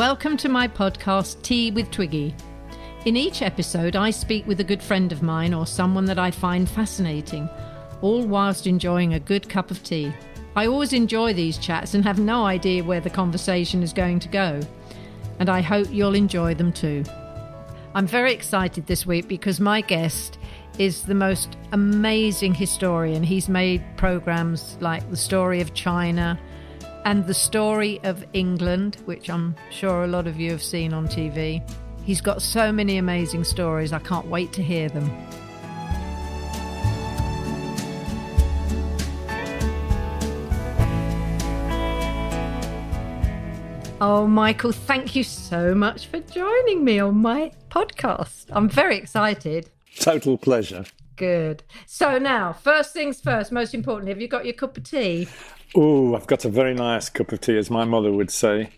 welcome to my podcast, Tea with Twiggy. In each episode, I speak with a good friend of mine or someone that I find fascinating, all whilst enjoying a good cup of tea. I always enjoy these chats and have no idea where the conversation is going to go, and I hope you'll enjoy them too. I'm very excited this week because my guest is the most amazing historian. He's made programs like The Story of China and The Story of England, which I'm sure a lot of you have seen on TV. He's got so many amazing stories, I can't wait to hear them. Oh, Michael, thank you so much for joining me on my podcast. I'm very excited. Total pleasure. Good. So now, first things first, most importantly, have you got your cup of tea? Oh, I've got a very nice cup of tea, as my mother would say.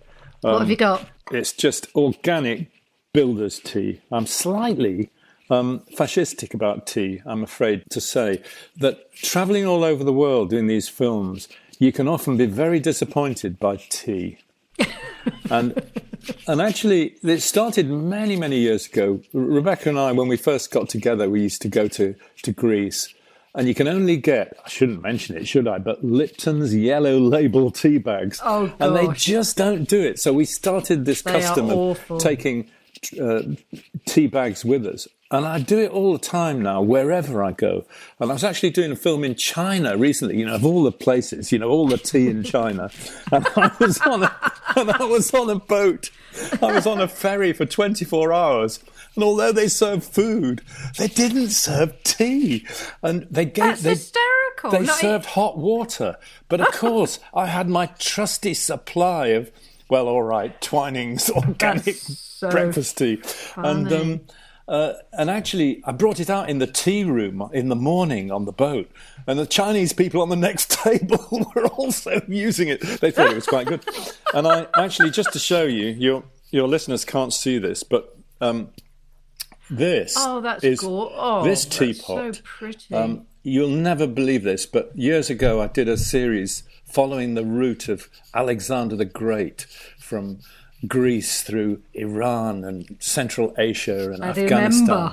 Um, what have you got? It's just organic builder's tea. I'm slightly um, fascistic about tea, I'm afraid to say. That traveling all over the world doing these films, you can often be very disappointed by tea. and and actually, it started many, many years ago. Rebecca and I, when we first got together, we used to go to, to Greece. And you can only get, I shouldn't mention it, should I? But Lipton's yellow label tea bags. Oh, gosh. And they just don't do it. So we started this They custom of taking uh, tea bags with us. And I do it all the time now, wherever I go. And I was actually doing a film in China recently, you know, of all the places, you know, all the tea in China. And I was on a, and I was on a boat. I was on a ferry for 24 hours. And although they served food, they didn't serve tea. And they gave, That's they, hysterical. they Not e- served hot water. But of course, I had my trusty supply of, well, all right, Twining's organic so breakfast tea. And, um, uh, and actually, I brought it out in the tea room in the morning on the boat. And the Chinese people on the next table were also using it. They thought it was quite good. And I actually, just to show you, your, your listeners can't see this, but um, this Oh, that's is. Oh, this teapot. so pretty. Um, you'll never believe this, but years ago I did a series following the route of Alexander the Great from Greece through Iran and Central Asia and I Afghanistan.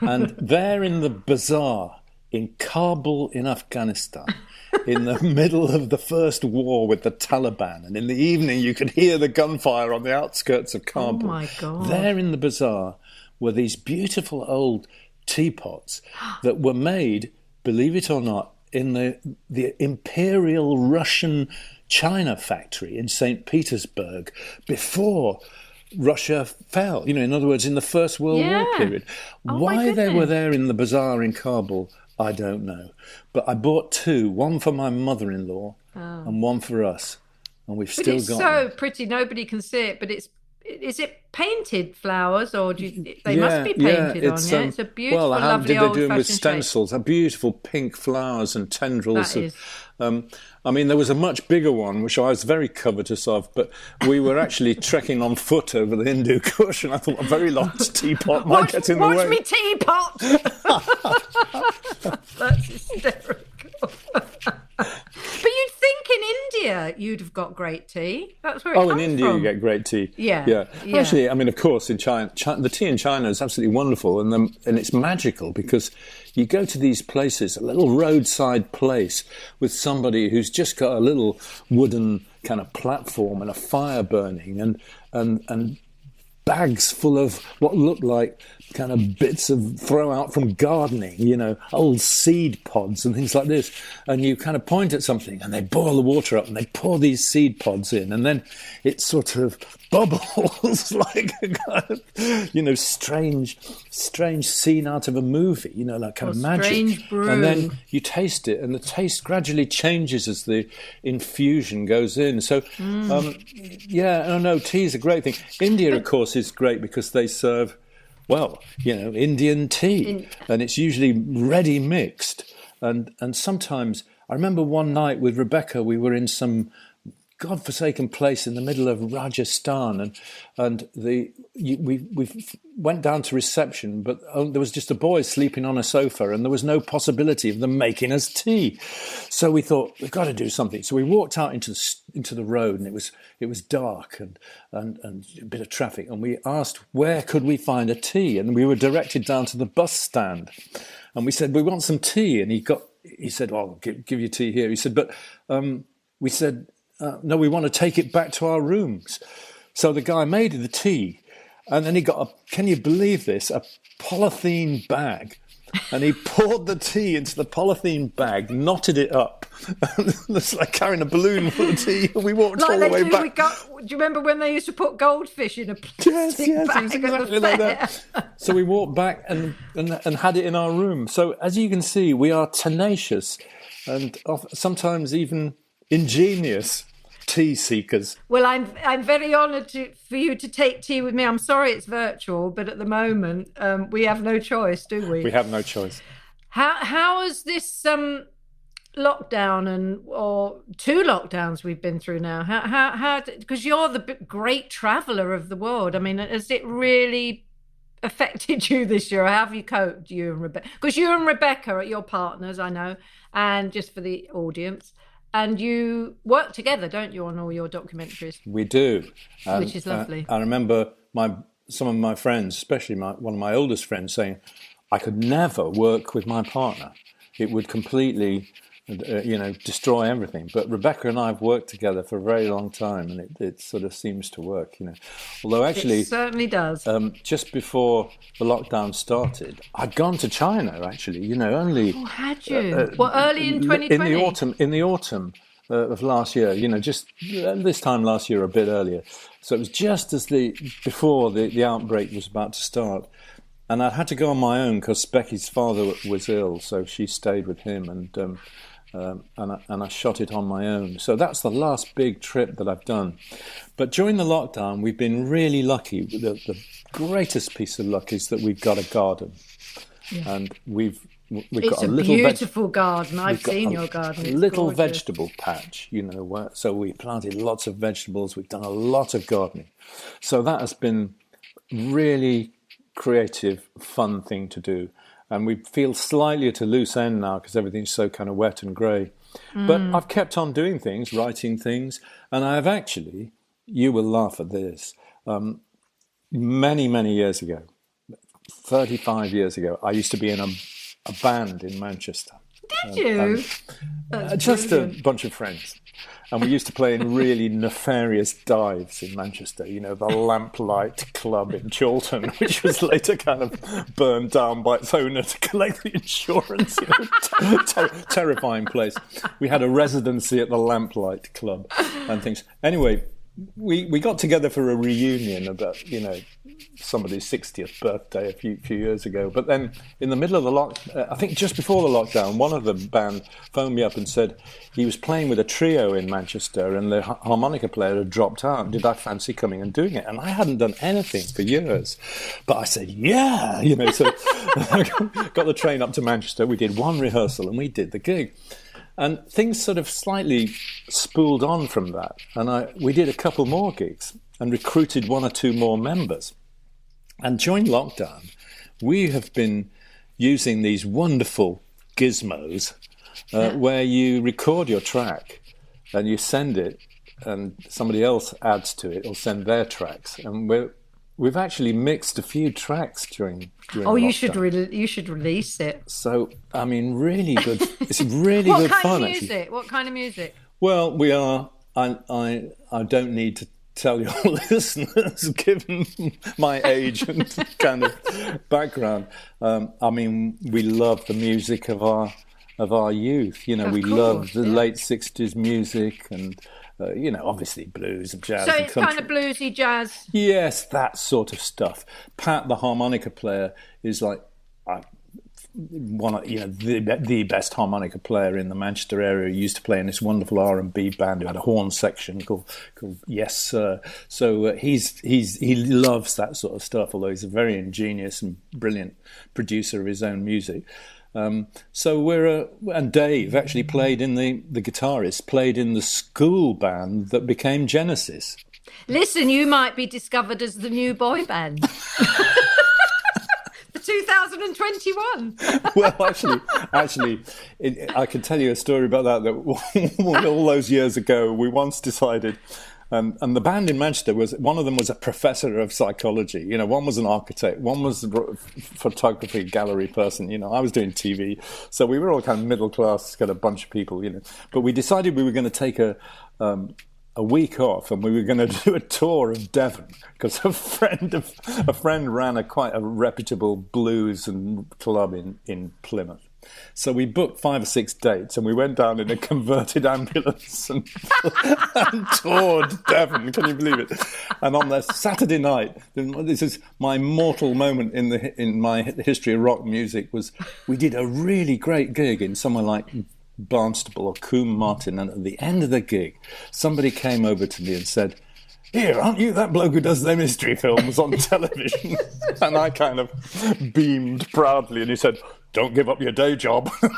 and there in the bazaar in Kabul in Afghanistan. In the middle of the first war with the Taliban, and in the evening you could hear the gunfire on the outskirts of oh Kabul. Oh my God. There in the bazaar were these beautiful old teapots that were made, believe it or not, in the the Imperial Russian China factory in St. Petersburg before Russia fell. You know, in other words, in the First World Yeah. War period. Oh, Why they were there in the bazaar in Kabul, I don't know. But I bought two, one for my mother-in-law oh. and one for us, and we've Oh. but still it's got so them. pretty. Nobody can see it, but it's. Is it painted flowers or do you, they must be painted on? Yeah, um, it's a beautiful, well, how lovely did they do them with shape. stencils? A beautiful pink flowers and tendrils. That of- is- um, I mean, there was a much bigger one which I was very covetous of, but we were actually trekking on foot over the Hindu Kush, and I thought a very large teapot might Watch, get in the watch way. me teapot. That's hysterical. But you'd think in India you'd have got great tea. That's where it Oh, in India from. you get great tea. Yeah, yeah. yeah. Actually, I mean, of course, in China, China, the tea in China is absolutely wonderful, and the, and it's magical because you go to these places, a little roadside place with somebody who's just got a little wooden kind of platform and a fire burning, and and and bags full of what look like kind of bits of throw out from gardening, you know, old seed pods and things like this. And you kind of point at something and they boil the water up and they pour these seed pods in and then it sort of bubbles like a kind of, you know, strange, strange scene out of a movie, you know, like kind Or of magic. strange brew. And then you taste it and the taste gradually changes as the infusion goes in. So, Mm. um, yeah, no, no, tea is a great thing. India, of course, is great because they serve, well, you know, Indian tea, In- and it's usually ready mixed. And and sometimes I remember one night with Rebecca, we were in some godforsaken place in the middle of Rajasthan, and and the we we went down to reception, but oh, there was just a boy sleeping on a sofa, and there was no possibility of them making us tea. So we thought we've got to do something. So we walked out into the, into the road, and it was it was dark and, and and a bit of traffic, and we asked where could we find a tea, and we were directed down to the bus stand, and we said we want some tea, and he got he said, "Oh, give, give you tea here." He said, "But." Um, we said, uh, no, we want to take it back to our rooms. So the guy made the tea, and then he got a, can you believe this, a polythene bag. And he poured the tea into the polythene bag, knotted it up. it's like carrying a balloon full of tea. And We walked like all the way do, back. Got, do you remember when they used to put goldfish in a plastic yes, yes, bag exactly like that. So we walked back and, and and had it in our room. So as you can see, we are tenacious and sometimes even ingenious tea seekers. Well, I'm I'm very honoured to, for you to take tea with me. I'm sorry it's virtual, but at the moment um, we have no choice, do we? We have no choice. How how has this um, lockdown and or two lockdowns we've been through now? How how how because you're the great traveller of the world. I mean, has it really affected you this year? How have you coped, you and Rebecca? Because you and Rebecca are your partners, I know, and just for the audience and you work together, don't you, on all your documentaries? We do, and, which is uh, lovely. Uh, I remember my some of my friends, especially my, one of my oldest friends, saying, "I could never work with my partner; it would completely uh, you know, destroy everything. But Rebecca and I have worked together for a very long time, and it, it sort of seems to work, you know. Although actually, it certainly does. Um, just before the lockdown started, I'd gone to China. Actually, you know, only. Oh, had you? Uh, uh well, early in 2020. In the autumn. In the autumn. Uh, of last year, you know, just uh, this time last year, a bit earlier. So it was just as the before the, the outbreak was about to start, and I had to go on my own because Becky's father was ill, so she stayed with him, and um, um, and, I, and I shot it on my own. So that's the last big trip that I've done. But during the lockdown, we've been really lucky. The, the greatest piece of luck is that we've got a garden, yeah. and we've we've it's got a, a little beautiful veg- garden. I've seen your garden. It's little gorgeous. vegetable patch, you know. Where, so we planted lots of vegetables. We've done a lot of gardening. So that has been really creative, fun thing to do and we feel slightly at a loose end now because everything's so kind of wet and grey. Mm. But I've kept on doing things, writing things, and I have actually, you will laugh at this, um, many, many years ago, 35 years ago, I used to be in a, a band in Manchester. Did you? Uh, just a bunch of friends. And we used to play in really nefarious dives in Manchester, you know, the Lamplight Club in Chorlton, which was later kind of burned down by its owner to collect the insurance. You know, ter- terrifying place. We had a residency at the Lamplight Club and things. Anyway, we, we got together for a reunion about, you know, somebody's 60th birthday a few few years ago. But then in the middle of the lock, uh, I think just before the lockdown, one of the band phoned me up and said he was playing with a trio in Manchester and the harmonica player had dropped out. Did I fancy coming and doing it? And I hadn't done anything for years, but I said yeah, you know. So I got the train up to Manchester. We did one rehearsal and we did the gig. And things sort of slightly spooled on from that. And I, we did a couple more gigs and recruited one or two more members. And during lockdown, we have been using these wonderful gizmos uh, where you record your track and you send it, and somebody else adds to it or send their tracks. And we're We've actually mixed a few tracks during. during oh, you should re- you should release it. So I mean, really good. It's really good fun. what kind. Of music? Actually. What kind of music? Well, we are. I I I don't need to tell your listeners, given my age and kind of background. Um, I mean, we love the music of our of our youth. You know, of we course, love the yeah. late '60s music and. Uh, you know, obviously blues and jazz. So it's kind of bluesy jazz. Yes, that sort of stuff. Pat, the harmonica player, is like I, one of you know the the best harmonica player in the Manchester area. He used to play in this wonderful R and B band who had a horn section called, called Yes Sir. So uh, he's he's he loves that sort of stuff. Although he's a very ingenious and brilliant producer of his own music. Um, so we're uh, and Dave actually played in the the guitarist played in the school band that became Genesis. Listen, you might be discovered as the new boy band. For 2021. well, actually, actually, it, I can tell you a story about that. That all those years ago, we once decided and, and the band in Manchester was one of them was a professor of psychology. You know, one was an architect, one was a photography gallery person. You know, I was doing TV, so we were all kind of middle class, kind of bunch of people. You know, but we decided we were going to take a um, a week off and we were going to do a tour of Devon because a friend of, a friend ran a quite a reputable blues and club in, in Plymouth. So we booked five or six dates and we went down in a converted ambulance and, and toured Devon. Can you believe it? And on the Saturday night, this is my mortal moment in the in my history of rock music was we did a really great gig in somewhere like Barnstaple or Combe Martin, and at the end of the gig, somebody came over to me and said, here, aren't you that bloke who does them mystery films on television? and I kind of beamed proudly, and he said, Don't give up your day job.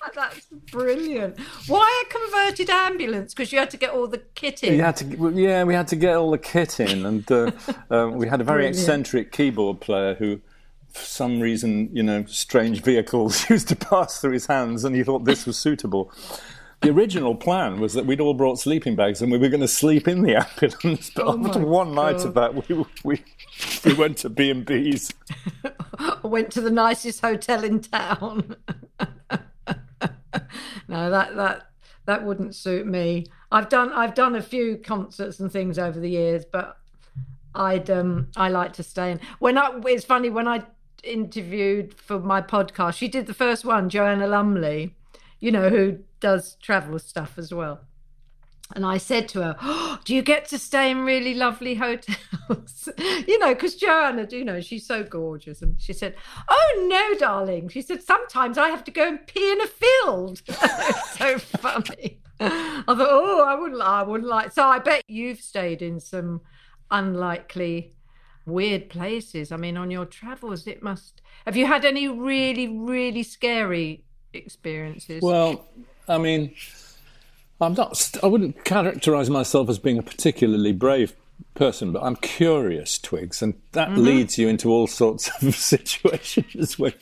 That's brilliant. Why a converted ambulance? Because you had to get all the kit in. You had to, yeah, we had to get all the kit in, and uh, uh, we had a very brilliant. eccentric keyboard player who for some reason, you know, strange vehicles used to pass through his hands, and he thought this was suitable. The original plan was that we'd all brought sleeping bags and we were going to sleep in the ambulance. But oh after one God. night of that, we we we went to B and B's. went to the nicest hotel in town. no, that that that wouldn't suit me. I've done I've done a few concerts and things over the years, but I'd um I like to stay in. When I it's funny when I interviewed for my podcast. She did the first one, Joanna Lumley, you know, who does travel stuff as well. And I said to her, oh, Do you get to stay in really lovely hotels? you know, because Joanna, you know, she's so gorgeous. And she said, Oh, no, darling. She said, Sometimes I have to go and pee in a field. so funny. I thought, Oh, I wouldn't, I wouldn't like. So I bet you've stayed in some unlikely weird places. I mean, on your travels, it must. Have you had any really, really scary experiences? Well, I mean, I'm not. I wouldn't characterise myself as being a particularly brave person, but I'm curious, Twigs, and that mm-hmm. leads you into all sorts of situations. Where,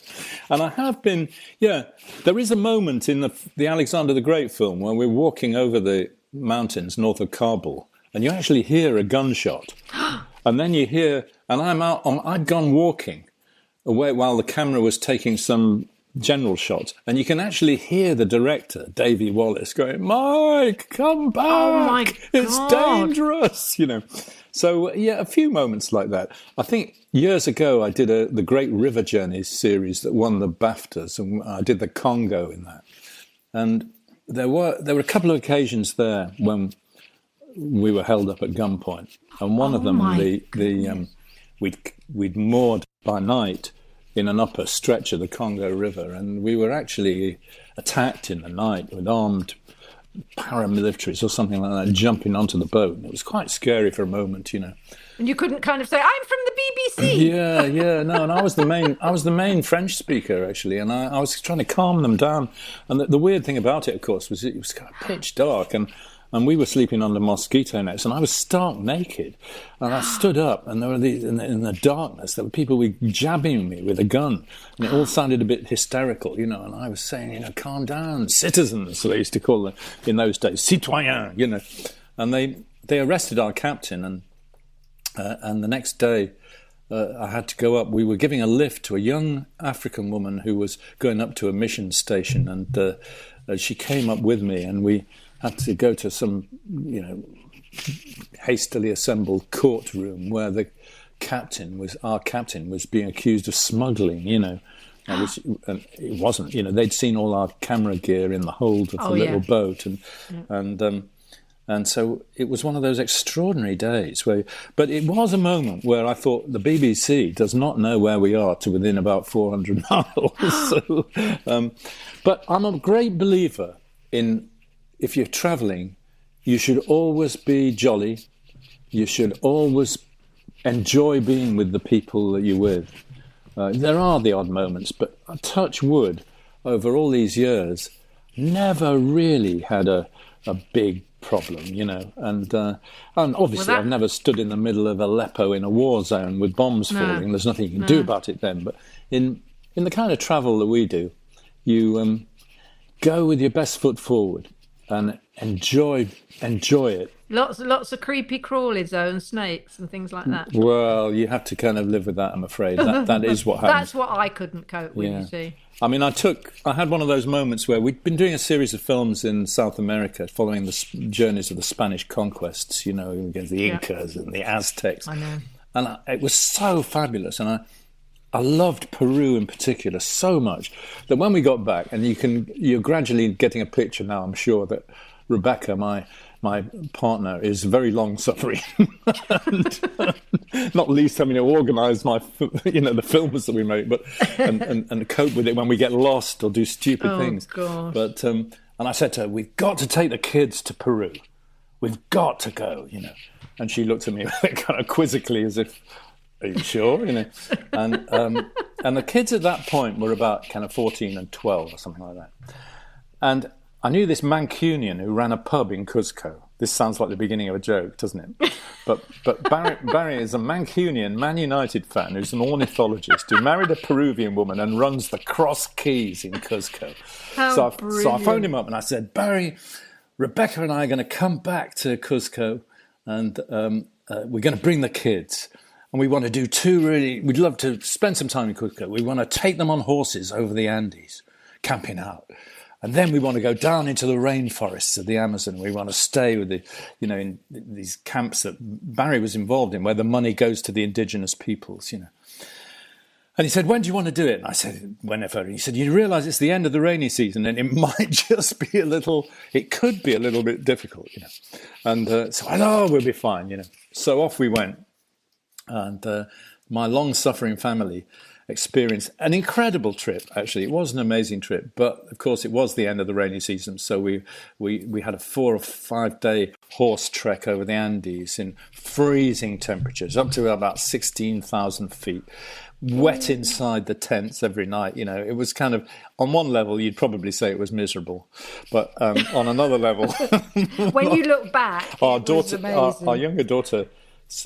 and I have been. Yeah, there is a moment in the the Alexander the Great film where we're walking over the mountains north of Kabul, and you actually hear a gunshot, and then you hear, and I'm out. On, I'd gone walking away while the camera was taking some general shots, and you can actually hear the director, Davy Wallace, going, "Mike, come back! Oh my God. It's dangerous!" You know. So yeah, a few moments like that. I think years ago I did a the Great River Journeys series that won the BAFTAs, and I did the Congo in that. And there were there were a couple of occasions there when we were held up at gunpoint, and one oh of them the the um, we'd we'd moored by night in an upper stretch of the Congo River, and we were actually attacked in the night with armed paramilitaries or something like that jumping onto the boat. And it was quite scary for a moment, you know. And you couldn't kind of say, "I'm from the BBC." Yeah, yeah, no. And I was the main, I was the main French speaker actually, and I, I was trying to calm them down. And the, the, weird thing about it, of course, was it was kind of pitch dark, and and we were sleeping under mosquito nets, and I was stark naked. And I stood up, and there were these in the, in the darkness. There were people were jabbing me with a gun, and it all sounded a bit hysterical, you know. And I was saying, you know, calm down, citizens. They used to call them in those days, citoyens, you know. And they they arrested our captain, and uh, and the next day. Uh, I had to go up. We were giving a lift to a young African woman who was going up to a mission station, and uh, uh she came up with me, and we had to go to some, you know, hastily assembled courtroom where the captain was our captain was being accused of smuggling. You know, which and it wasn't. You know, they'd seen all our camera gear in the hold of the oh, little yeah. boat, and yeah. and. Um, and so it was one of those extraordinary days where, but it was a moment where I thought the BBC does not know where we are to within about 400 miles. so, um, but I'm a great believer in if you're traveling, you should always be jolly. You should always enjoy being with the people that you're with. Uh, there are the odd moments, but touch wood over all these years, never really had a, a big problem, you know. And uh, and obviously, Well, that- I've never stood in the middle of Aleppo in a war zone with bombs No. falling. There's nothing you can do about it then. But in in the kind of travel that we do, you um, go with your best foot forward and enjoy enjoy it. Lots, lots of creepy crawlies though, and snakes and things like that. Well, you have to kind of live with that. I'm afraid that that is what happens. That's what I couldn't cope with. Yeah. You see, I mean, I took, I had one of those moments where we'd been doing a series of films in South America following the journeys of the Spanish conquests, you know, against the Yeah. Incas and the Aztecs. I know. And I, it was so fabulous. And I, I loved Peru in particular so much that when we got back, and you can, you're gradually getting a picture now, I'm sure, that Rebecca, my, my partner, is very long suffering. and, not least having to organise my, you know, the films that we make, but and, and, and cope with it when we get lost or do stupid Oh, things. gosh. But um, and I said to her, "We've got to take the kids to Peru. We've got to go," you know. And she looked at me kind of quizzically, as if, "Are you sure?" You know. And um, and the kids at that point were about kind of fourteen and twelve or something like that. And I knew this Mancunian who ran a pub in Cuzco. This sounds like the beginning of a joke, doesn't it? But but Barry, Barry is a Mancunian Man United fan who's an ornithologist who married a Peruvian woman and runs the Cross Keys in Cuzco. How so, I, so I phoned him up and I said, Barry, Rebecca and I are going to come back to Cuzco and um, uh, we're going to bring the kids. And we want to do two really, we'd love to spend some time in Cuzco. We want to take them on horses over the Andes, camping out. And then we want to go down into the rainforests of the Amazon. We want to stay with the, you know, in these camps that Barry was involved in, where the money goes to the indigenous peoples, you know. And he said, When do you want to do it? And I said, Whenever. And he said, You realize it's the end of the rainy season and it might just be a little, it could be a little bit difficult, you know. And uh, so I Oh, we'll be fine, you know. So off we went. And uh, my long suffering family experienced an incredible trip, actually. It was an amazing trip. But of course, it was the end of the rainy season. So we, we, we had a four or five day horse trek over the Andes in freezing temperatures, up to about 16,000 feet wet inside the tents every night. You know, it was kind of on one level you'd probably say it was miserable, but um, on another level, when you look back, our daughter, our, our younger daughter.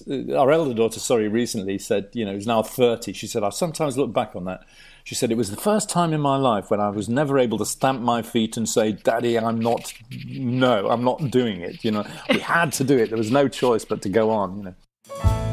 Our elder daughter, sorry, recently said, you know, is now 30. She said, I sometimes look back on that. She said, it was the first time in my life when I was never able to stamp my feet and say, Daddy, I'm not, no, I'm not doing it. You know, we had to do it. There was no choice but to go on, you know.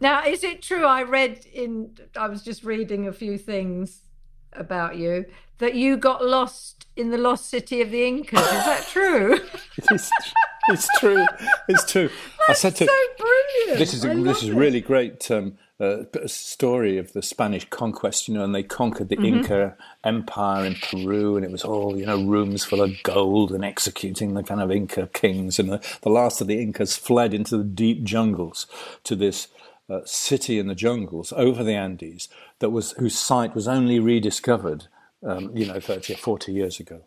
Now, is it true? I read in, I was just reading a few things about you that you got lost in the lost city of the Incas. Is that true? It's, it's true. It's true. I said to so brilliant. this is a, I this is it. really great um, uh, story of the Spanish conquest. You know, and they conquered the Mm-hmm. Inca Empire in Peru, and it was all you know rooms full of gold and executing the kind of Inca kings. And the, the last of the Incas fled into the deep jungles to this. Uh, city in the jungles over the Andes that was whose site was only rediscovered, um, you know, thirty or forty years ago.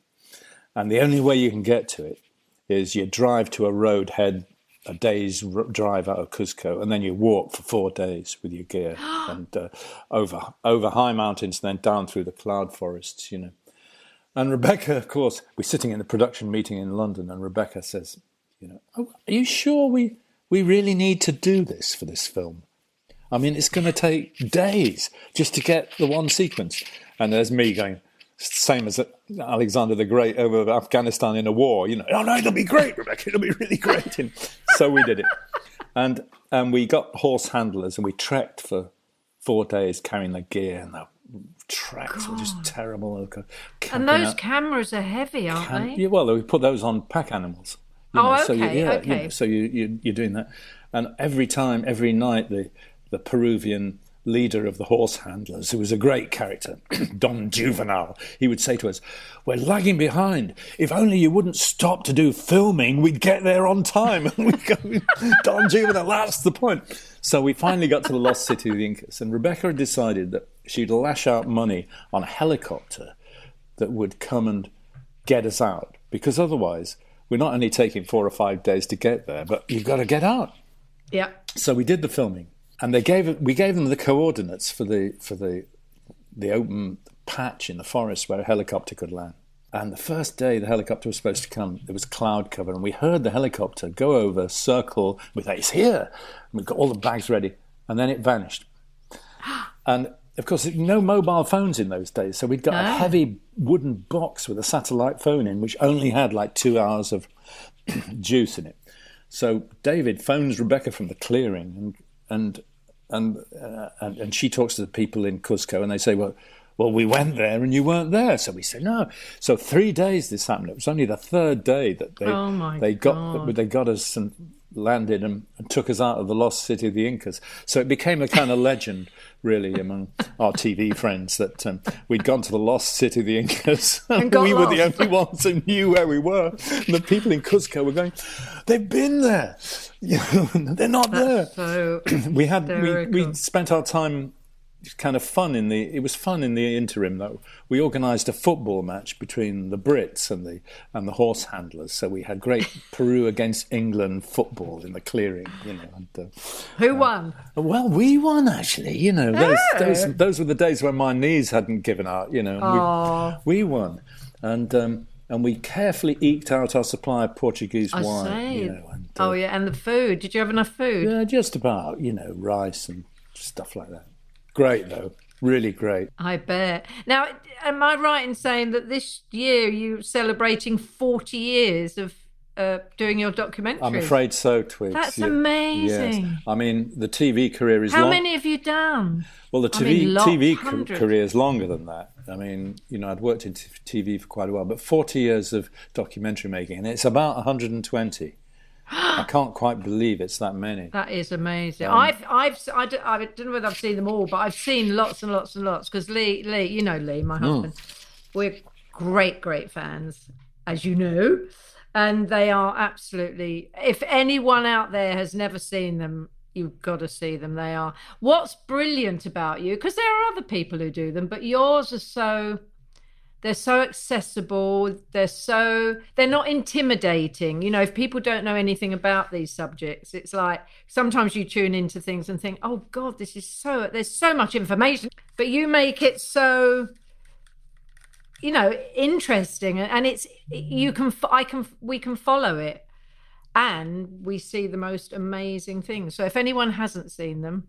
And the only way you can get to it is you drive to a road head a day's r- drive out of Cuzco, and then you walk for four days with your gear and uh, over over high mountains, and then down through the cloud forests. You know. And Rebecca, of course, we're sitting in the production meeting in London, and Rebecca says, "You know, oh, are you sure we we really need to do this for this film? I mean, it's going to take days just to get the one sequence." And there's me going, same as Alexander the Great over Afghanistan in a war. You know, oh no, it'll be great, Rebecca. It'll be really great. And so we did it, and and we got horse handlers, and we trekked for four days carrying the gear, and the tracks were just terrible. and those out- cameras are heavy, aren't and- they? yeah, well, we put those on pack animals. You Oh, so you- okay, yeah, you okay. know, so you, you you're doing that, and every time, every night, the the Peruvian leader of the horse handlers, who was a great character, Don Juvenal, he would say to us, "We're lagging behind. If only you wouldn't stop to do filming, we'd get there on time." And we go, Don Juvenal, that's the point. So we finally got to the lost city of the Incas, and Rebecca had decided that she'd lash out money on a helicopter that would come and get us out because otherwise we're not only taking four or five days to get there, but you've got to get out. Yeah. So we did the filming, and they gave we gave them the coordinates for the for the the open patch in the forest where a helicopter could land. And the first day the helicopter was supposed to come, there was cloud cover, and we heard the helicopter go over, circle We with "It's here." And we got all the bags ready, and then it vanished. And of course, no mobile phones in those days, so we'd got a heavy wooden box with a satellite phone in, which only had like two hours of juice in it. So David phones Rebecca from the clearing, and and and, uh, and and she talks to the people in Cusco, and they say, "Well, well, we went there, and you weren't there." So we said "No." So three days this happened. It was only the third day that they Oh, they got God. they got us and landed and, and took us out of the lost city of the Incas. So it became a kind of legend, really, among our TV friends that um, we'd gone to the lost city of the Incas. And we were the only ones who knew where we were. And the people in Cusco were going, "They've been there. You They're not there." So we had we, we spent our time kind of fun in the it was fun in the interim though we organized a football match between the brits and the and the horse handlers so we had great peru against england football in the clearing you know and, uh, who won? well we won actually you know those, Oh. those those were the days when my knees hadn't given out you know we, we won and um and we carefully eked out our supply of Portuguese I wine. You know, and, uh, oh yeah, and the food. Did you have enough food? yeah, just about, you know, rice and stuff like that. Great though, really great. I bet. Now, am I right in saying that this year you're celebrating 40 years of uh, doing your documentary? I'm afraid so, Twigs. That's Yeah. amazing. Yes. I mean, the TV career is How long. many have you done? Well, the I TV, mean, lots, TV ca- career is longer than that. I mean, you know, I'd worked in t- TV for quite a while, but 40 years of documentary making, and it's about 120. I can't quite believe it's that many. That is amazing. Um, I've, I've, I don't, I don't know whether I've seen them all, but I've seen lots and lots and lots because Lee, Lee, you know Lee, Hmm. my husband, we're great, great fans, as you know, and they are absolutely. If anyone out there has never seen them, you've got to see them. They are. What's brilliant about you, because there are other people who do them, but yours are so they're so accessible. They're so they're not intimidating. You know if people don't know anything about these subjects it's like sometimes you tune into things and think oh god this is so there's so much information. But you make it so you know interesting and it's you can i can we can follow it and we see the most amazing things. So if anyone hasn't seen them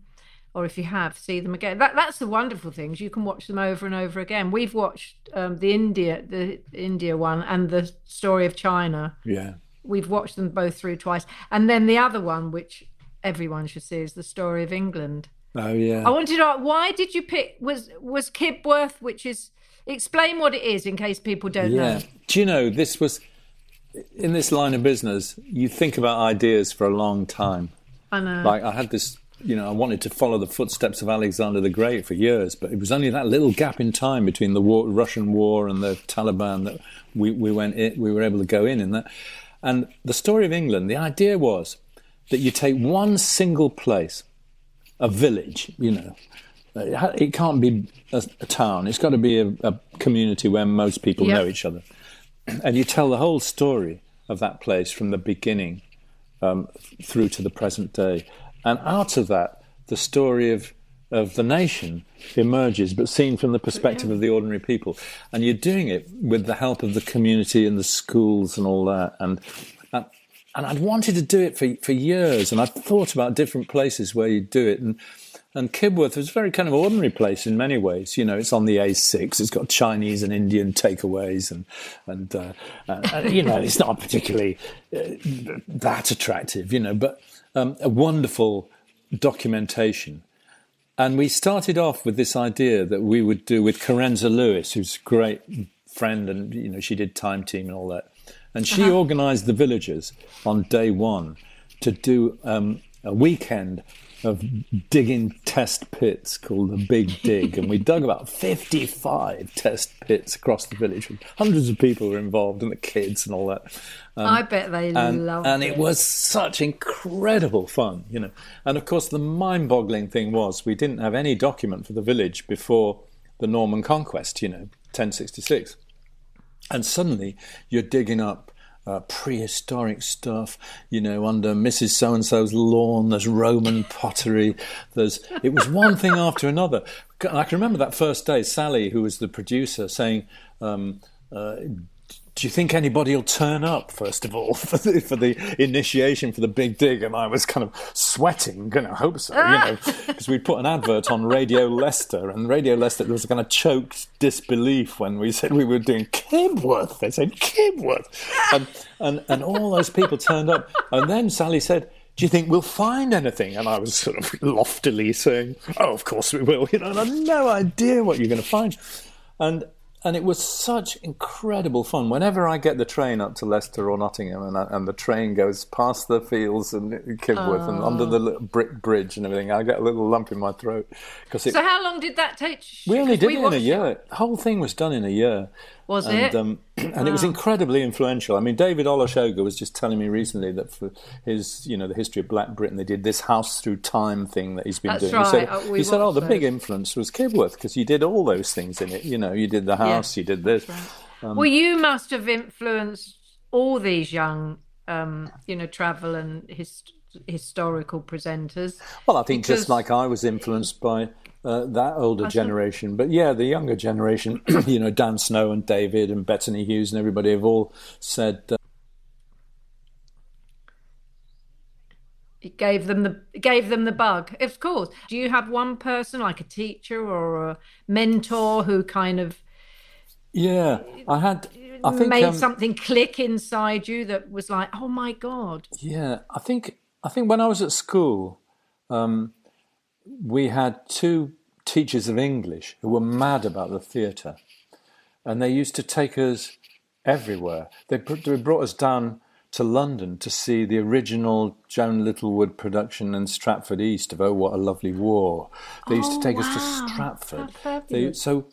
or if you have, see them again. That that's the wonderful things. You can watch them over and over again. We've watched um, the India the India one and the story of China. Yeah. We've watched them both through twice, and then the other one, which everyone should see, is the story of England. Oh, yeah. I wanted to know why did you pick was was Kibworth, which is explain what it is in case people don't Yeah. know. Do you know, this was, in this line of business, you think about ideas for a long time. I know. Like I had this, you know, I wanted to follow the footsteps of Alexander the Great for years, but it was only that little gap in time between the war, Russian war and the Taliban that we, we went in, we were able to go in in that. And the story of England, the idea was that you take one single place, a village, you know. It can't be a, a town. It's got to be a, a community where most people Yeah. know each other, and you tell the whole story of that place from the beginning um, through to the present day. And out of that, the story of, of the nation emerges, but seen from the perspective of the ordinary people. And you're doing it with the help of the community and the schools and all that. And, and, and I'd wanted to do it for, for years, and I'd thought about different places where you'd do it. And, and Kibworth was a very kind of ordinary place in many ways. You know, it's on the A6. It's got Chinese and Indian takeaways, and and, uh, and, and, you know, it's not particularly uh, that attractive. You know, but um, a wonderful documentation. And we started off with this idea that we would do with Carenza Lewis, who's a great friend, and you know, she did Time Team and all that. and she Uh-huh. organised the villagers on day one to do um, a weekend of digging test pits called the Big Dig, and we dug about fifty-five test pits across the village. Hundreds of people were involved, and the kids and all that. Um, I bet they and, loved and it. And it was such incredible fun, you know. And of course, the mind-boggling thing was we didn't have any document for the village before the Norman conquest, you know, 1066, and suddenly you're digging up. Uh, prehistoric stuff, you know, under Mrs. So and So's lawn. There's Roman pottery. There's it was one thing after another. I can remember that first day. Sally, who was the producer, saying, um, uh, do you think anybody will turn up first of all for the, for the initiation for the big dig and i was kind of sweating gonna hope so you know because we put an advert on radio leicester and radio leicester was kind of choked disbelief when we said we were doing kibworth they said kibworth and, and and all those people turned up and then sally said do you think we'll find anything? And I was sort of loftily saying, "Oh, of course we will." You know, and I had no idea what you're going to find. And and it was such incredible fun. Whenever I get the train up to Leicester or Nottingham, and, I, and the train goes past the fields and Kibworth and under the oh. little brick bridge and everything, I get a little lump in my throat because it. So how long did that take? we only did we it in a year. The whole thing was done in a year. Was and, it? Um, and it was incredibly influential. I mean, David Olusoga was just telling me recently that for his, you know, the history of Black Britain, they did this house through time thing that he's been That's doing. right. He said, Uh, he said "Oh, the watched big influence was Kibworth because you did all those things in it. You know, you did the house, you did this." Um, well, you must have influenced all these young, um, you know, travel and his, historical presenters. Well, I think Because- just like I was influenced by uh, that older generation, but yeah, the younger generation, you know, Dan Snow and David and Bettany Hughes and everybody have all said. Uh, It gave them the gave them the bug. Of course. Do you have one person like a teacher or a mentor who kind of yeah, I had. I think made um, something click inside you that was like, oh my god. Yeah, I think I think when I was at school, um, we had two teachers of English who were mad about the theatre, and they used to take us everywhere. They, they brought us down to London to see the original Joan Littlewood production in Stratford East of Oh What a Lovely War. They used to Oh, take us to oh, Stratford. They, so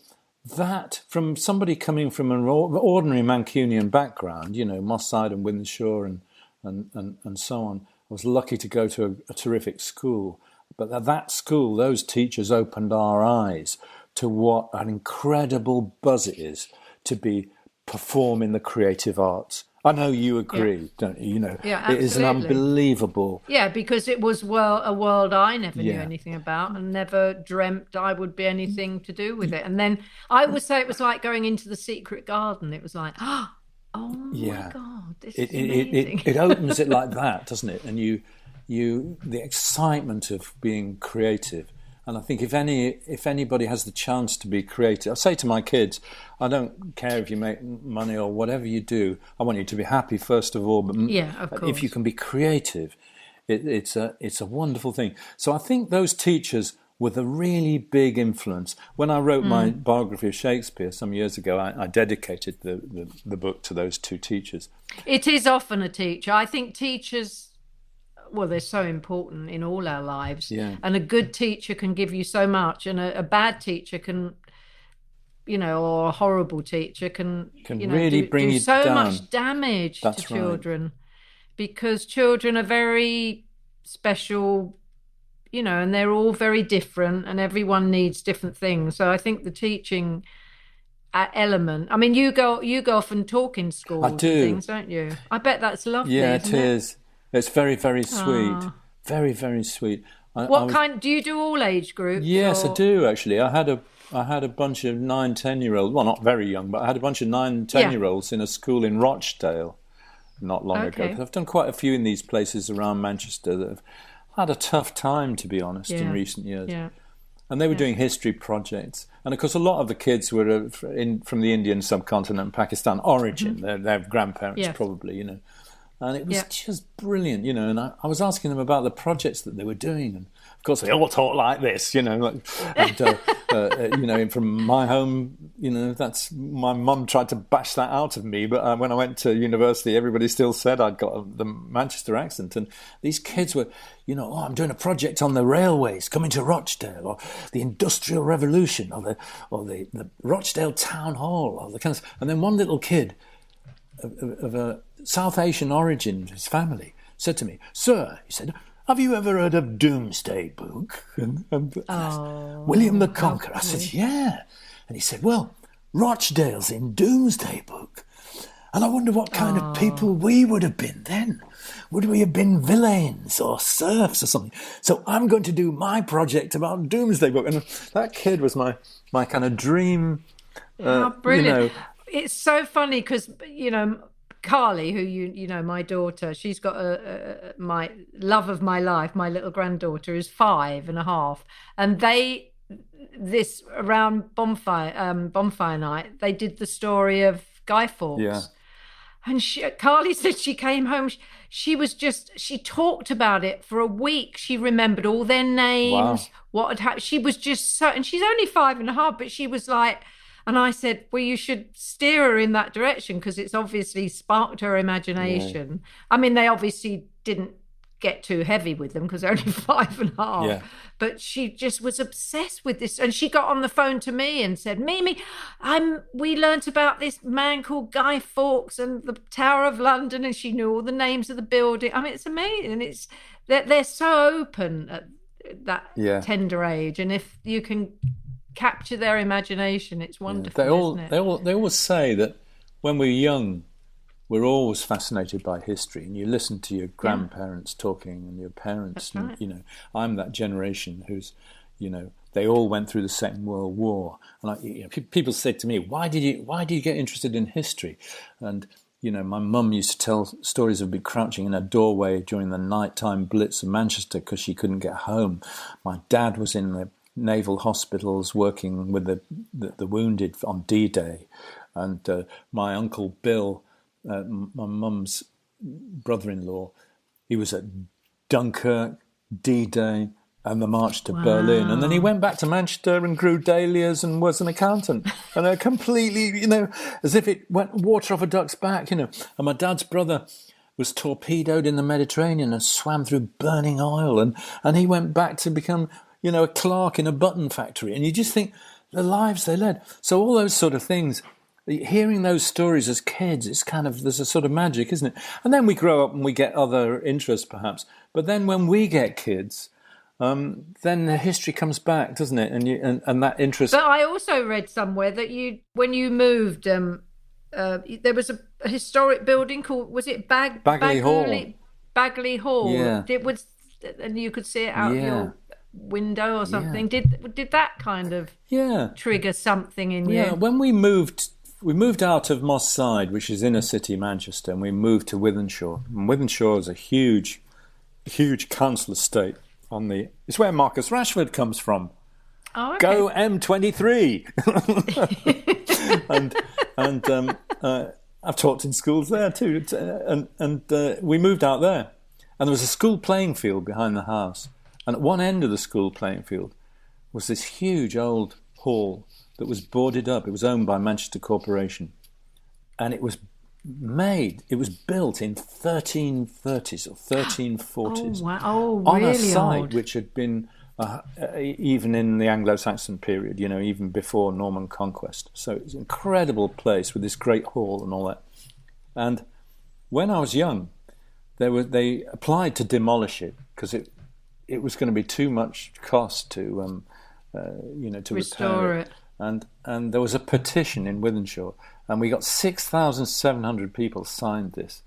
that from somebody coming from an ordinary Mancunian background, you know, Moss Side and Windsor and, and, and, and so on, I was lucky to go to a, a terrific school. But at that school, those teachers opened our eyes to what an incredible buzz it is to be performing the creative arts. I know you agree, don't you? You know, Yeah, it is an unbelievable. Yeah, because it was well a world I never knew anything about and never dreamt I would be anything to do with mm. it. And then I would say it was like going into the secret garden. It was like, oh my Yeah. god, this it, is it, it, it, it opens it like that, doesn't it? And you, you, the excitement of being creative. And I think if any, if anybody has the chance to be creative, I say to my kids, I don't care if you make money or whatever you do. I want you to be happy first of all. But Yeah, of if you can be creative, it, it's a, it's a wonderful thing. So I think those teachers were the really big influence. When I wrote my Mm. biography of Shakespeare some years ago, I, I dedicated the, the, the book to those two teachers. It is often a teacher. I think teachers, well, they're so important in all our lives. Yeah. And a good teacher can give you so much, and a, a bad teacher can, you know, or a horrible teacher can, Can you know, really do, bring do you so down. much damage That's to right. children because children are very special. You know, and they're all very different, and everyone needs different things. So I think the teaching uh, element. I mean, you go you go off and talk in schools and do. things, don't you? I bet that's lovely. Yeah, it is. It's very, very sweet. Ah. Very, very sweet. I, I What was- kind? Do you do all age groups? Yes, I do actually. I had a I had a bunch of nine, ten year olds. Well, not very young, but I had a bunch of nine, ten Yeah. year olds in a school in Rochdale not long ago. Okay. 'Cause I've done quite a few in these places around Manchester that have had a tough time, to be honest, in recent years. Yeah. And they were doing history projects. And of course, a lot of the kids were in, from the Indian subcontinent, Pakistan origin. Their, their grandparents, Yes. probably, you know. And it was Yeah. just brilliant, you know. And I, I was asking them about the projects that they were doing, and of course they all talk like this, you know. Like, and, uh, uh, uh, you know, from my home, you know, that's my mum tried to bash that out of me, but uh, when I went to university, everybody still said I'd got the Manchester accent, and these kids were, you know, oh, I'm doing a project on the railways coming to Rochdale, or the Industrial Revolution, or the or the, the Rochdale Town Hall, or the kind of, and then one little kid of, of a South Asian origin, his family, said to me, Sir, he said, have you ever heard of Domesday Book? And, and William the Conqueror. I said, Yeah. And he said, Well, Rochdale's in Domesday Book. And I wonder what kind of people we would have been then. Would we have been villains or serfs or something? So I'm going to do my project about Domesday Book. And that kid was my, my kind of dream. Uh, brilliant! You know, It's so funny because you know Carly, who you you know my daughter, she's got a, a my love of my life. My little granddaughter is five and a half, and they this around bonfire um, bonfire night they did the story of Guy Fawkes. Yeah. And she, Carly said she came home. She, she was just, she talked about it for a week. She remembered all their names, Wow. what had happened. She was just so, and she's only five and a half, but she was like, and I said, well, you should steer her in that direction because it's obviously sparked her imagination. I mean, they obviously didn't get too heavy with them because they're only five and a half. Yeah. But she just was obsessed with this, and she got on the phone to me and said, "Mimi, I'm. We learnt about this man called Guy Fawkes and the Tower of London, and she knew all the names of the building. I mean, it's amazing. It's they're, they're so open at that Yeah. tender age, and if you can capture their imagination, it's wonderful. They all, isn't it? they all, they always say that when we're young, we're always fascinated by history, and you listen to your grandparents talking and your parents. And. You know, I'm that generation who's, you know, they all went through the Second World War, and I, you know, pe- people say to me, "Why did you, why do you get interested in history?" And you know, my mum used to tell stories of me crouching in a doorway during the nighttime blitz of Manchester because she couldn't get home. My dad was in the naval hospitals working with the, the, the wounded on D Day. And uh, my uncle Bill, uh, m- my mum's brother in law, he was at Dunkirk, D Day, and the march to Berlin. And then he went back to Manchester and grew dahlias and was an accountant. And a completely, you know, as if it went water off a duck's back, you know. And my dad's brother was torpedoed in the Mediterranean and swam through burning oil. And, and he went back to become, you know, a clerk in a button factory. And you just think the lives they led. So all those sort of things. Hearing those stories as kids, it's kind of there's a sort of magic, isn't it? And then we grow up and we get other interests, perhaps. But then when we get kids, um, then the history comes back, doesn't it? And you, and, and that interest. But I also read somewhere that you, when you moved, um, uh, there was a, a historic building called was it Bag Baguley Hall. Baguley- Baguley Hall. Yeah. It was, and you could see it out Yeah. your window or something. Did did that kind of yeah, trigger something in you? yeah. When we moved, we moved out of Moss Side, which is inner city Manchester, and we moved to Wythenshawe. And Wythenshawe is a huge, huge council estate on the. It's where Marcus Rashford comes from. Oh, okay. Go M23. and and um, uh, I've taught in schools there too. And and uh, we moved out there, and there was a school playing field behind the house. And at one end of the school playing field was this huge old hall that was boarded up. It was owned by Manchester Corporation, and it was made. It was built in 1330s or 1340s Oh wow! Oh, on really a site old. which had been uh, uh, even in the Anglo-Saxon period, you know, even before Norman conquest. So it's an incredible place with this great hall and all that. And when I was young, they were they applied to demolish it because it it was going to be too much cost to um, uh, you know to Restore repair it. And and there was a petition in Wythenshawe, and we got six thousand seven hundred people signed this.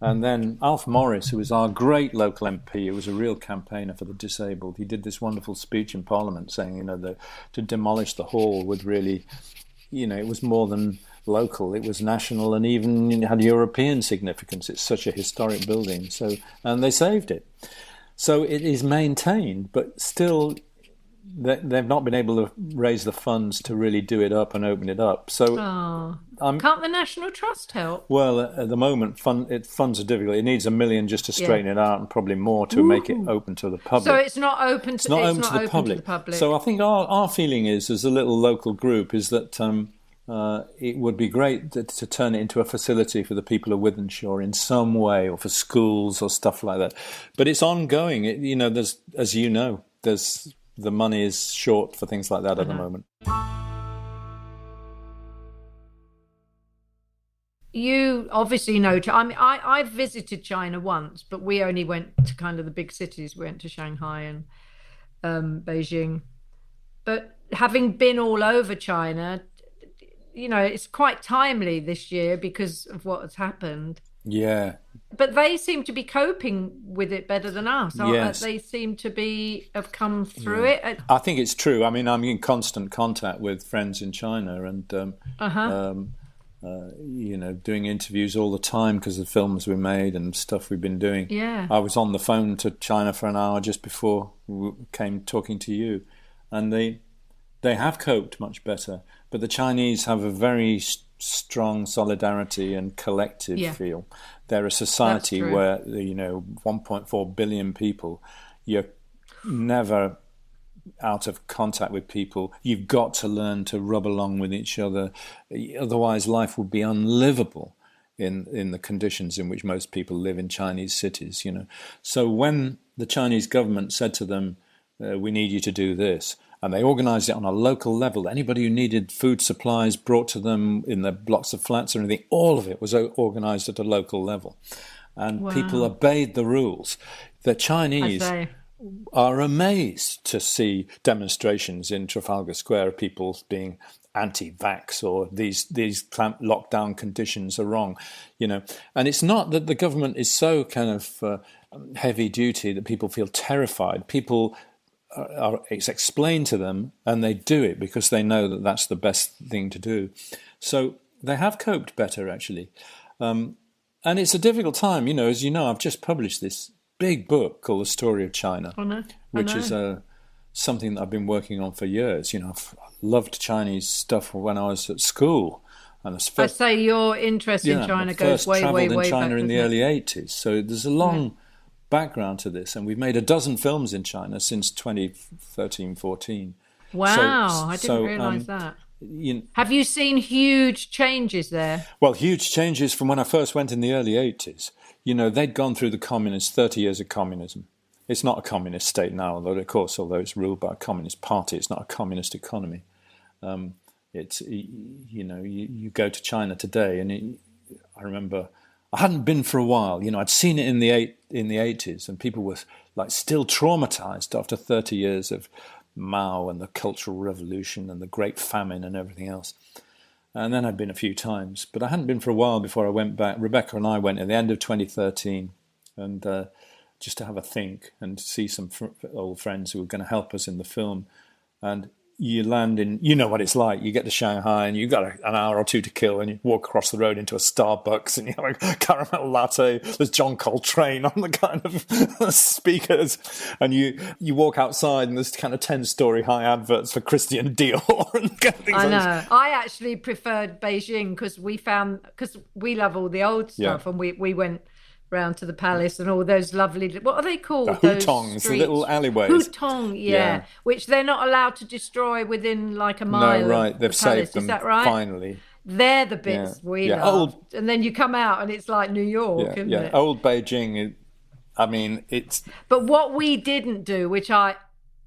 And then Alf Morris, who was our great local MP, who was a real campaigner for the disabled, he did this wonderful speech in Parliament saying, you know, the, to demolish the hall would really, you know, it was more than local, it was national and even had European significance. It's such a historic building. So, and they saved it. So it is maintained, but still, they, they've not been able to raise the funds to really do it up and open it up. So, Oh. Can't the National Trust help? well, at the moment, fund, it, funds are difficult. It needs a million just to straighten it out, and probably more to make it open to the public. So it's not open to, it's not, open, to, the public. to the public. So I think our, our feeling is, as a little local group, is that um, uh, it would be great to, to turn it into a facility for the people of Wythenshawe in some way, or for schools or stuff like that. But it's ongoing. It, you know, there's as you know, there's the money is short for things like that at the moment. you obviously know. I mean, I I've visited China once, but we only went to kind of the big cities. We went to Shanghai and um, Beijing. But having been all over China, you know, it's quite timely this year because of what has happened. Yeah, But they seem to be coping with it better than us. Yes. They seem to be have come through it. Uh, I think it's true. I mean, I'm in constant contact with friends in China, and um, Uh-huh. um, uh, you know, doing interviews all the time because of films we made and stuff we've been doing. Yeah. I was on the phone to China for an hour just before we came talking to you, and they they have coped much better. But the Chinese have a very strong solidarity and collective Yeah. feel. They're a society where you know 1.4 billion people. You're never out of contact with people. You've got to learn to rub along with each other. Otherwise, life would be unlivable in in the conditions in which most people live in Chinese cities. You know, so when the Chinese government said to them, uh, "We need you to do this," and they organised it on a local level, anybody who needed food supplies brought to them in their blocks of flats or anything, all of it was organised at a local level, and people obeyed the rules. The Chinese are amazed to see demonstrations in Trafalgar Square of people being anti-vax or these these clamp lockdown conditions are wrong, you know. And it's not that the government is so kind of uh, heavy duty that people feel terrified. People are, it's explained to them and they do it because they know that that's the best thing to do. So they have coped better actually. Um, and it's a difficult time, you know. As you know, I've just published this big book called The Story of China, I know. I which know. is uh, something that I've been working on for years. You know, I've loved Chinese stuff when I was at school, and the I say your interest yeah, in China goes first way, way, in way China back. in the it? early '80s. So there's a long background to this, and we've made a dozen films in China since 2013, 14. Wow, I didn't so, realise um, that. You, Have you seen huge changes there? Well, huge changes from when I first went in the early 80s. You know, they'd gone through the communist 30 years of communism. It's not a communist state now, although, of course, although it's ruled by a communist party, it's not a communist economy. Um, it's, you know, you, you go to China today, and it, I remember I hadn't been for a while. You know, I'd seen it in the eight, in the 80s, and people were like still traumatized after 30 years of Mao and the Cultural Revolution and the Great Famine and everything else. And then I'd been a few times, but I hadn't been for a while before I went back. Rebecca and I went at the end of 2013, and uh, just to have a think and see some fr- old friends who were going to help us in the film. And you land in, you know what it's like. You get to Shanghai and you've got a, an hour or two to kill, and you walk across the road into a Starbucks and you have a caramel latte. There's John Coltrane on the kind of speakers, and you you walk outside and there's kind of ten story high adverts for Christian Dior and kind of things I like know. I actually preferred Beijing because we found because we love all the old Yeah. stuff, and we we went round to the palace and all those lovely. What are they called? The Those hutongs, the little alleyways. Hutong, yeah, Yeah. which they're not allowed to destroy within like a mile. No, right. They've the saved them Is that right? finally. They're the bits Yeah. we Yeah. Old- And then you come out and it's like New York, Yeah, isn't yeah. it? Old Beijing. I mean, it's But what we didn't do, which I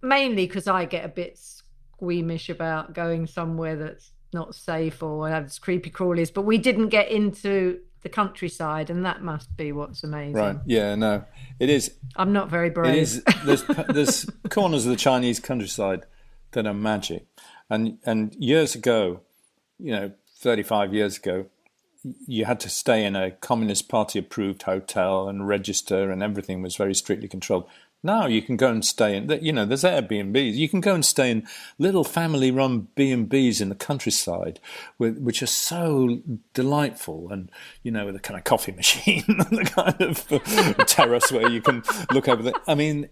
mainly because I get a bit squeamish about going somewhere that's not safe or has creepy crawlies, but we didn't get into the countryside, and that must be what's amazing. right. Yeah, no, it is. I'm not very brave. It is. There's there's corners of the Chinese countryside that are magic, and and years ago, you know, 35 years ago, you had to stay in a Communist Party approved hotel and register, and everything was very strictly controlled. Now you can go and stay in, you know, there's Airbnbs. You can go and stay in little family-run B and Bs in the countryside, with, which are so delightful, and you know, with a kind of coffee machine, and the kind of terrace where you can look over the. I mean,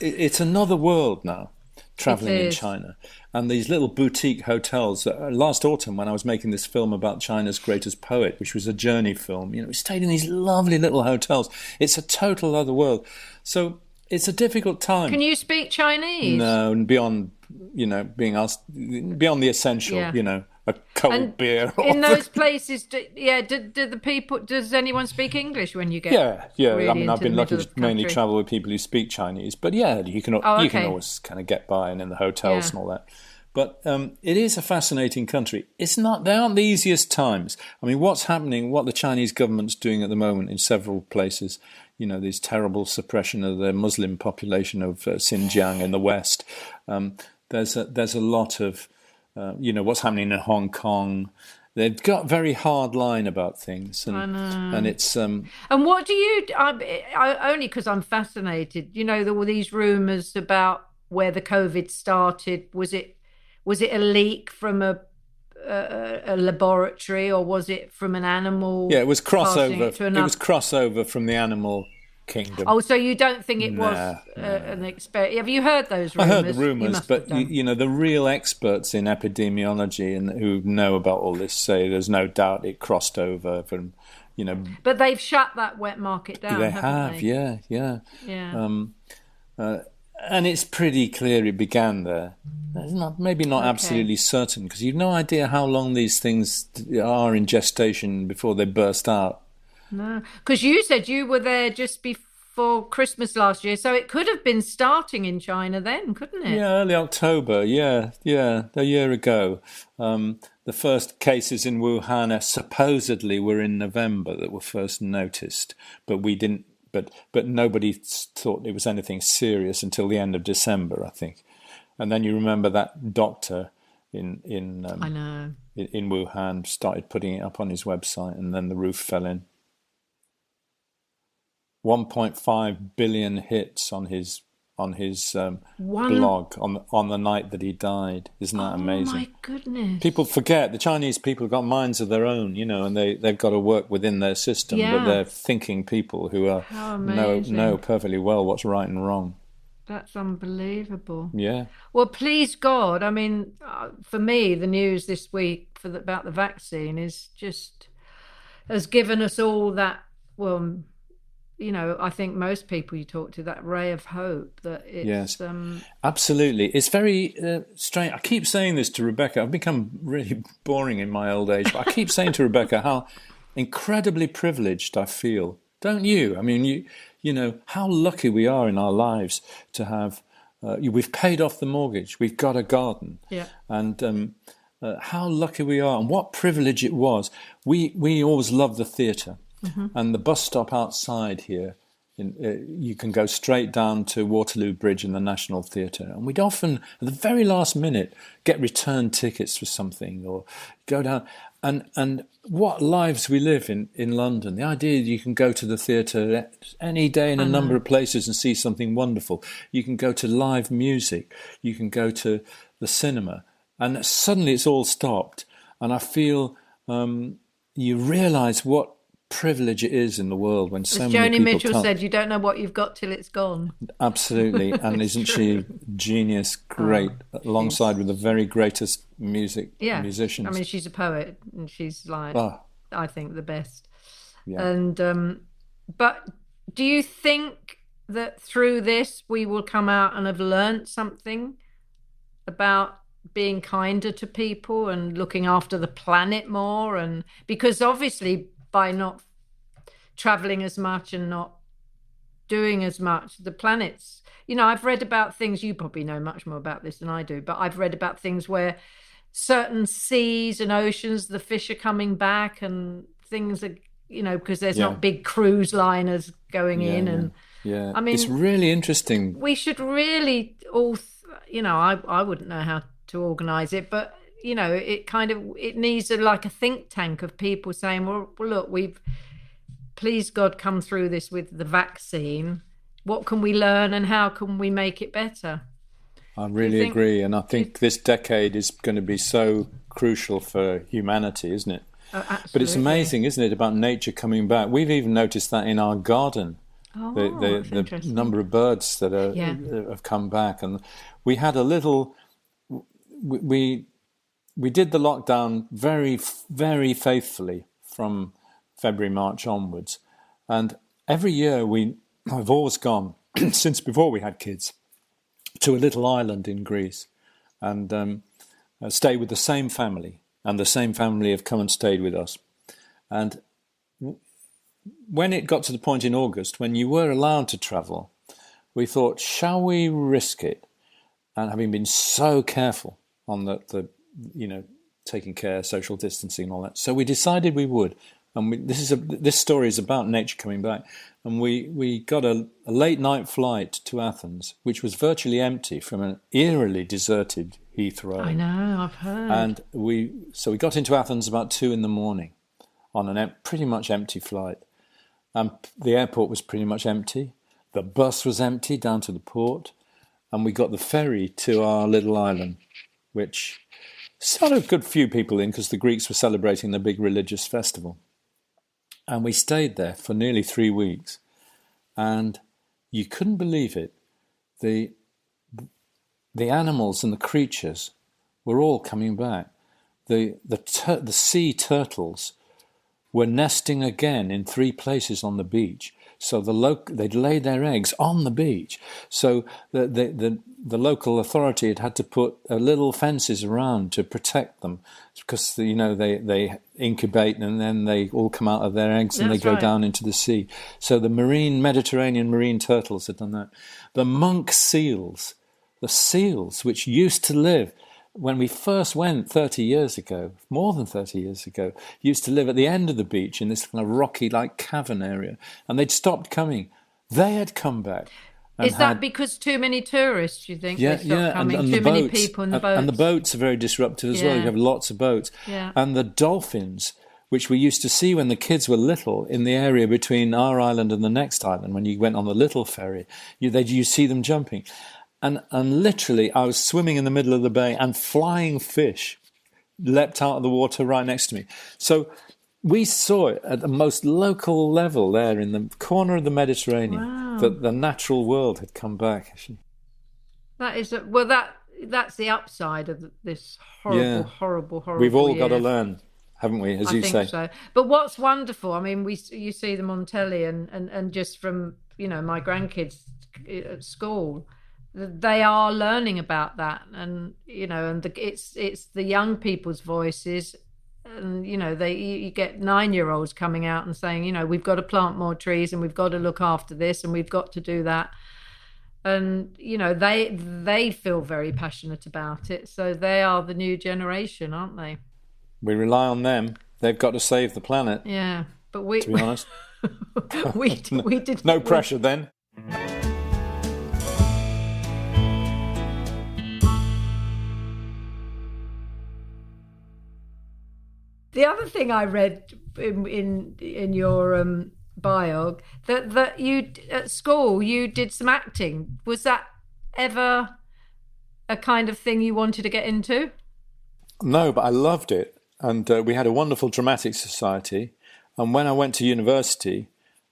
it, it's another world now, traveling in. China. And these little boutique hotels. Uh, last autumn, when I was making this film about China's greatest poet, which was a journey film, you know, we stayed in these lovely little hotels. It's a total other world. So it's a difficult time. Can you speak Chinese? No, and beyond, you know, being asked, beyond the essential, Yeah. you know, a cold And beer. in those places, do, yeah, do, do the people? Does anyone speak English when you get? Yeah, yeah. really I mean, I've been lucky to mainly travel with people who speak Chinese, but yeah, you can Oh, you can always kind of get by and in the hotels Yeah. and all that. But um, it is a fascinating country. It's not; they aren't the easiest times. I mean, what's happening? What the Chinese government's doing at the moment in several places. You know, this terrible suppression of the Muslim population of uh, Xinjiang in the West. Um, there's a, there's a lot of uh, you know what's happening in Hong Kong. They've got very hard line about things, and and it's um, And what do you? I, I, only because I'm fascinated. You know, there were these rumours about where the COVID started. Was it was it a leak from a a, a laboratory or was it from an animal? Yeah, it was crossover. it It, was crossover from the animal kingdom. Oh, so you don't think it was Nah, uh, an experiment? Have you heard those Rumors? I heard the rumours, must but you, you know the real experts in epidemiology and who know about all this say there's no doubt it crossed over from, you know, but they've shut that wet market down. they haven't have, they? yeah, yeah, Yeah. Um, and it's pretty clear it began there. It's not maybe not Okay. absolutely certain because you've no idea how long these things are in gestation before they burst out. No, because you said you were there just before Christmas last year, so it could have been starting in China then, couldn't it? Yeah, early October. Yeah, yeah, a year ago. Um, the first cases in Wuhan uh, supposedly were in November that were first noticed, but we didn't. But but nobody thought it was anything serious until the end of December, I think. And then you remember that doctor in in um, I know. in, in Wuhan started putting it up on his website, and then the roof fell in. 1.5 billion hits on his on his um, One- blog on the, on the night that he died. Isn't that Oh amazing? my goodness! People forget the Chinese people have got minds of their own, you know, and they they've got to work within their system. Yeah. But they're thinking people who are know know perfectly well what's right and wrong. That's unbelievable. Yeah, Well, please God, I mean, uh, for me, the news this week for the, about the vaccine is just has given us all that. Well, you know, I think most people you talk to that ray of hope that it's. Yes. Um, Absolutely. It's very uh, strange. I keep saying this to Rebecca. I've become really boring in my old age, but I keep saying to Rebecca how incredibly privileged I feel. Don't you? I mean, you, you know, how lucky we are in our lives to have. Uh, we've paid off the mortgage. We've got a garden. Yeah. And um, uh, how lucky we are, and what privilege it was. We we always loved the theatre, and the bus stop outside here. In, uh, you can go straight down to Waterloo Bridge and the National Theatre, and we'd often, at the very last minute, get return tickets for something or go down. And and what lives we live in in London. The idea that you can go to the theatre any day in a number of places and see something wonderful. You can go to live music. You can go to the cinema, and suddenly it's all stopped. And I feel um, you realise what privilege it is in the world when so as many Joni people Mitchell can't- said, you don't know what you've got till it's gone. Absolutely, and isn't she genius? Great, alongside with the very greatest music Oh, Yeah. musicians. I mean, she's a poet and she's like, Ah, I think, the best. yeah. And um, but do you think that through this we will come out and have learnt something about being kinder to people and looking after the planet more? And because obviously by not traveling as much and not doing as much, the planet's. You know, I've read about things. You probably know much more about this than I do, but I've read about things where certain seas and oceans, the fish are coming back and things are, you know, because there's Yeah. not big cruise liners going Yeah, in. yeah. And yeah, I mean- it's really interesting. we should really all, you know, I, I wouldn't know how to organize it, but, you know, it kind of, it needs a, like a think tank of people saying, well, well, look, we've, please God, come through this with the vaccine. What can we learn and how can we make it better? I really think- agree, and I think this decade is going to be so crucial for humanity, isn't it? Oh, But it's amazing, isn't it, about nature coming back? We've even noticed that in our garden. Oh, the, the, the number of birds that are, Yeah. have come back, and we had a little. We we, did the lockdown very very faithfully from February March onwards, and every year we I've always gone since before we had kids to a little island in Greece, and um, uh, stay with the same family, and the same family have come and stayed with us, and when it got to the point in August when you were allowed to travel, we thought, shall we risk it? And having been so careful on the, the you know, taking care, social distancing, and all that, so we decided we would. And we, this is a, this story is about nature coming back. And we, we got a, a late night flight to Athens, which was virtually empty from an eerily deserted Heathrow. I know, I've heard. And we so we got into Athens about two in the morning on an em- pretty much empty flight. And the airport was pretty much empty. The bus was empty down to the port, and we got the ferry to our little island, which sort of good few people in because the Greeks were celebrating the big religious festival. And we stayed there for nearly three weeks, and you couldn't believe it. The the animals and the creatures were all coming back. The the tur- the sea turtles were nesting again in three places on the beach. So the loc- they'd laid their eggs on the beach. So the, the, the, the local authority had had to put uh, little fences around to protect them because, you know, they, they incubate and then they all come out of their eggs and That's they go right. down into the sea. So the marine, Mediterranean marine turtles had done that. The monk seals, the seals which used to live when we first went 30 years ago, more than 30 years ago, used to live at the end of the beach in this kind of rocky like cavern area, and they'd stopped coming. They had come back. Is that because too many tourists, you think? yeah, they yeah, and, coming? and too the many boats, people in the boats. and the boats are very disruptive as well. You have lots of boats, Yeah. and the dolphins, which we used to see when the kids were little in the area between our island and the next island. When you went on the little ferry, you they you see them jumping, and and literally, I was swimming in the middle of the bay, and flying fish leapt out of the water right next to me. So. We saw it at the most local level there in the corner of the Mediterranean that the natural world had come back. Actually. That is a, well, that that's the upside of this horrible, Yeah. horrible, horrible. We've all got to learn, haven't we? As I you think say. so. But what's wonderful, I mean, we you see them on telly, and and and just from you know my grandkids uh, at school, they are learning about that, and you know, and the, it's it's the young people's voices. And you know, they you get nine year olds coming out and saying, you know, we've got to plant more trees and we've got to look after this and we've got to do that. And you know, they they feel very passionate about it. So they are the new generation, aren't they? We rely on them. They've got to save the planet. Yeah, but we To be honest, we we did no we- pressure then. The other thing I read in in, in your um, bio that that you at school you did some acting. Was that ever a kind of thing you wanted to get into? No, but I loved it, and uh, we had a wonderful dramatic society. And when I went to university,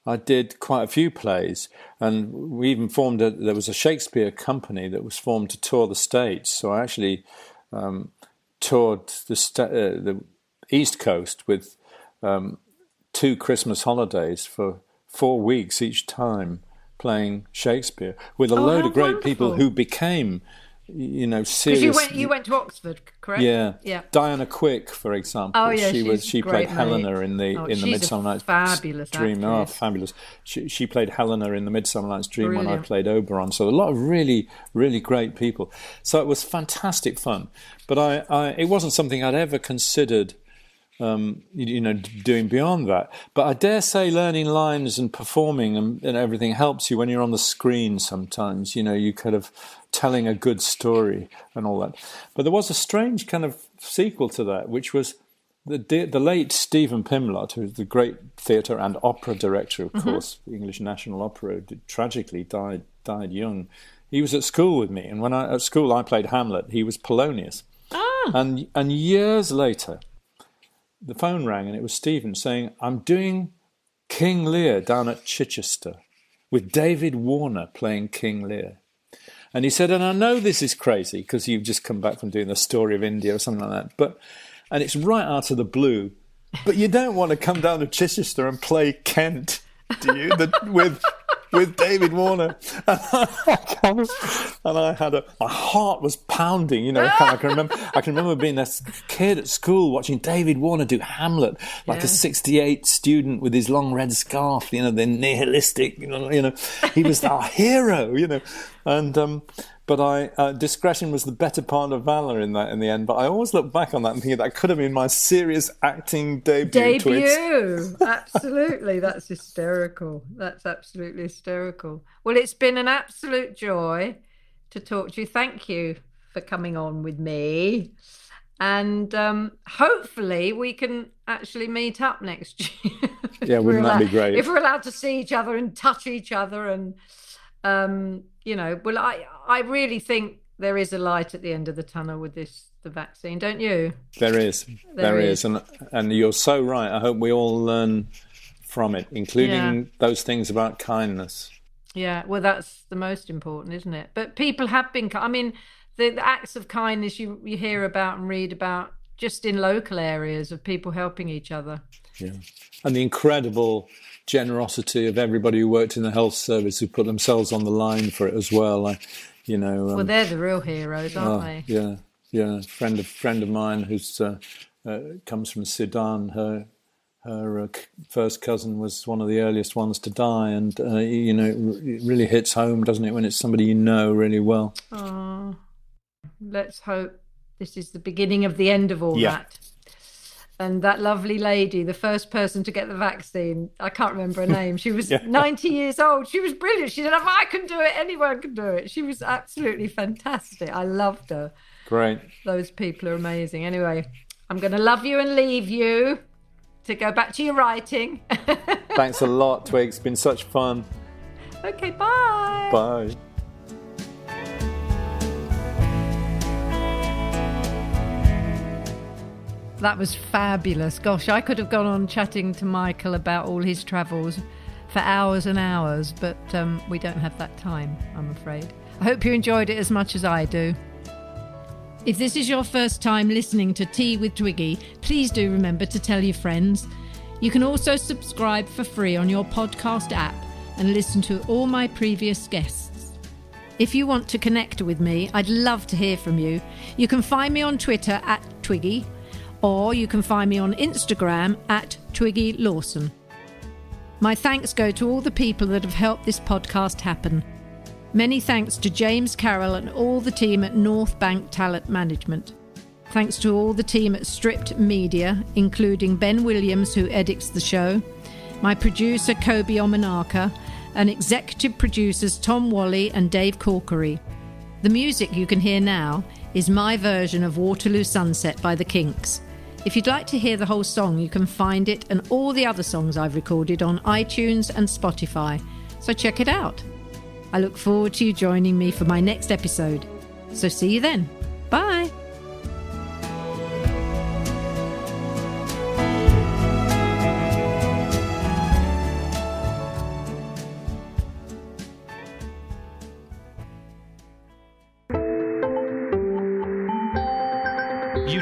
I did quite a few plays, and we even formed a. There was a Shakespeare company that was formed to tour the states. So I actually um, toured the sta- uh, the East Coast with um, two Christmas holidays for four weeks each time, playing Shakespeare with a Oh, load of great people who became, you know, serious. you went you went to Oxford, correct? Yeah, yeah. Diana Quick, for example. Oh, yeah, she was she played great, Helena in the Oh, in the Midsummer Night's fabulous Dream. Oh, fabulous! She, she played Helena in the Midsummer Night's Dream when I played Oberon. So a lot of really really great people. So it was fantastic fun. But I, I it wasn't something I'd ever considered um, you, you know, doing beyond that. But I dare say learning lines and performing and, and everything helps you when you're on the screen sometimes. You know, you kind of telling a good story and all that. But there was a strange kind of sequel to that, which was the, the late Steven Pimlott, who's the great theatre and opera director, of course, the English National Opera, did, tragically died died young. He was at school with me, and when I at school I played Hamlet. He was Polonius, ah. and and years later, the phone rang and it was Steven saying, I'm doing King Lear down at Chichester. with David Warner playing King Lear. And he said, and I know this is crazy because you've just come back from doing the story of India or something like that, but and it's right out of the blue. But you don't want to come down to Chichester and play Kent, do you? The, with with David Warner, and I, and I had a my heart was pounding. You know, I can remember I can remember being a kid at school watching David Warner do Hamlet, like yeah. a '68 student with his long red scarf. You know, the nihilistic. You know, you know, he was our hero. You know, and um, but I uh, discretion was the better part of valor in that in the end. But I always look back on that and think that could have been my serious acting debut. Debut, absolutely. That's hysterical. That's absolutely hysterical. Well, it's been an absolute joy to talk to you. Thank you for coming on with me. And um, hopefully we can actually meet up next year. yeah, wouldn't that allowed, be great? If we're allowed to see each other and touch each other and um, you know, well, I I really think there is a light at the end of the tunnel with this the vaccine, don't you? There is, there, there is. is. and and you're so right. I hope we all learn from it, including yeah. those things about kindness. Yeah, well, that's the most important, isn't it? But people have been. I mean, the, the acts of kindness you you hear about and read about just in local areas of people helping each other. Yeah, and the incredible generosity of everybody who worked in the health service who put themselves on the line for it as well. I, you know, um, well, they're the real heroes, aren't uh, they? Yeah, yeah. Friend of friend of mine who's uh, uh, comes from Sudan. Her her uh, first cousin was one of the earliest ones to die, and uh, you know, it really hits home, doesn't it, when it's somebody you know really well. Oh, let's hope this is the beginning of the end of all yeah. that and that lovely lady, the first person to get the vaccine, I can't remember her name. She was yeah. 90 years old. She was brilliant. She said, if I can do it, anyone can do it. She was absolutely fantastic. I loved her. Great. Those people are amazing. Anyway, I'm going to love you and leave you to go back to your writing. Thanks a lot, Twig. It's been such fun. Okay, bye. Bye. That was fabulous. Gosh, I could have gone on chatting to Michael about all his travels for hours and hours, but um, we don't have that time, I'm afraid. I hope you enjoyed it as much as I do. If this is your first time listening to Tea with Twiggy, please do remember to tell your friends. You can also subscribe for free on your podcast app and listen to all my previous guests. If you want to connect with me, I'd love to hear from you. You can find me on Twitter at Twiggy, or you can find me on Instagram at Twiggy Lawson. My thanks go to all the people that have helped this podcast happen. Many thanks to James Carrol and all the team at Northbank Talent Management. Thanks to all the team at Stripped Media, including Ben Williams, who edits the show, my producer Kobi Omenaka, and executive producers Tom Whalley and Dave Corkery. The music you can hear now is my version of Waterloo Sunset by the Kinks. If you'd like to hear the whole song, you can find it and all the other songs I've recorded on iTunes and Spotify, so check it out. I look forward to you joining me for my next episode. So see you then. Bye.